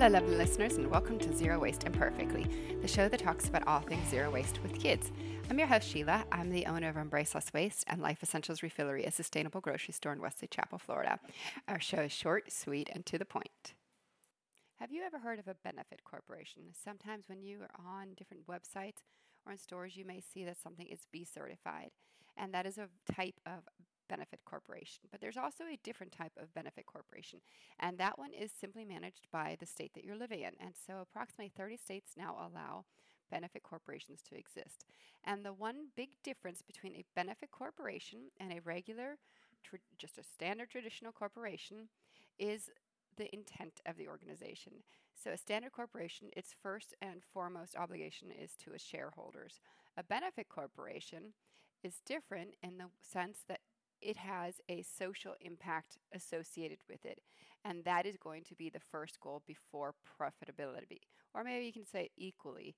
Hello, lovely listeners, and welcome to Zero Waste Imperfectly, the show that talks about all things zero waste with kids. I'm your host, Sheila. I'm the owner of Embrace Less Waste and Life Essentials Refillery, a sustainable grocery store in Wesley Chapel, Florida. Our show is short, sweet, and to the point. Have you ever heard of a benefit corporation? Sometimes when you are on different websites or in stores, you may see that something is B certified, and that is a type of benefit corporation. But there's also a different type of benefit corporation, and that one is simply managed by the state that you're living in. And so approximately 30 states now allow benefit corporations to exist. And the one big difference between a benefit corporation and a regular, tr- just a standard traditional corporation, is the intent of the organization. So, a standard corporation, its first and foremost obligation is to its shareholders. A benefit corporation is different in the sense that it has a social impact associated with it. And that is going to be the first goal before profitability. Or maybe you can say equally.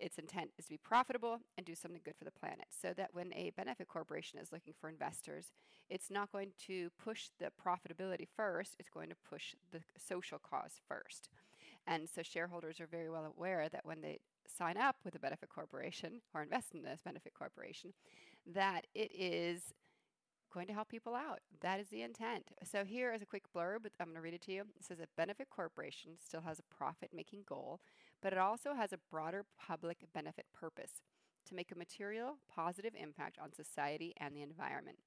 Its intent is to be profitable and do something good for the planet. So that when a benefit corporation is looking for investors, it's not going to push the profitability first, it's going to push the social cause first. And so shareholders are very well aware that when they sign up with a benefit corporation or invest in this benefit corporation, that it is going to help people out. That is the intent. So here is a quick blurb. I'm going to read it to you. It says a benefit corporation still has a profit making goal, but it also has a broader public benefit purpose to make a material positive impact on society and the environment.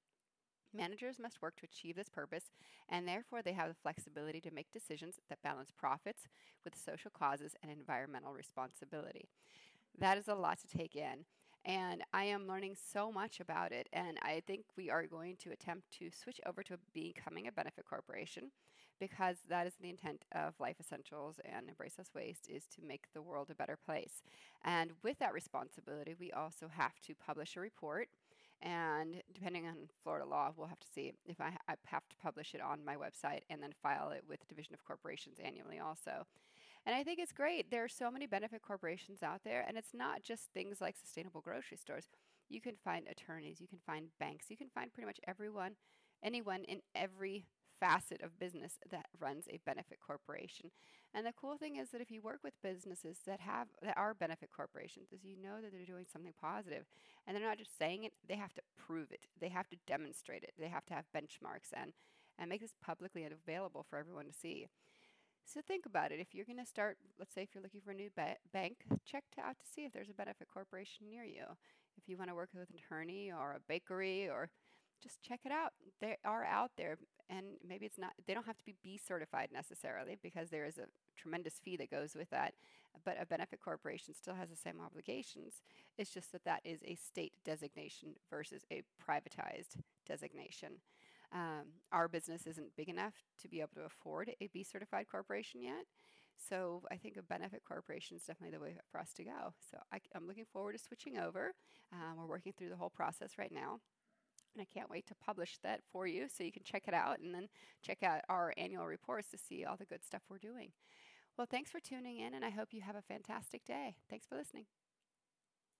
Managers must work to achieve this purpose, and therefore they have the flexibility to make decisions that balance profits with social causes and environmental responsibility. That is a lot to take in. And I am learning so much about it. And I think we are going to attempt to switch over to becoming a benefit corporation because that is the intent of Life Essentials and Embrace Less Waste is to make the world a better place. And with that responsibility, we also have to publish a report. And depending on Florida law, we'll have to see if I, I have to publish it on my website and then file it with Division of Corporations annually also. And I think it's great. There are so many benefit corporations out there, and it's not just things like sustainable grocery stores. You can find attorneys, you can find banks, you can find pretty much everyone, anyone in every facet of business that runs a benefit corporation. And the cool thing is that if you work with businesses that have that are benefit corporations, is you know that they're doing something positive, and they're not just saying it; they have to prove it. They have to demonstrate it. They have to have benchmarks and and make this publicly available for everyone to see. So think about it. If you're going to start, let's say if you're looking for a new ba- bank, check to out to see if there's a benefit corporation near you. If you want to work with an attorney or a bakery or just check it out. They are out there and maybe it's not they don't have to be B certified necessarily because there is a tremendous fee that goes with that. But a benefit corporation still has the same obligations. It's just that that is a state designation versus a privatized designation. Um, our business isn't big enough to be able to afford a B certified corporation yet. So I think a benefit corporation is definitely the way for us to go. So I, am looking forward to switching over. Um, we're working through the whole process right now. And I can't wait to publish that for you so you can check it out and then check out our annual reports to see all the good stuff we're doing. Well, thanks for tuning in, and I hope you have a fantastic day. Thanks for listening.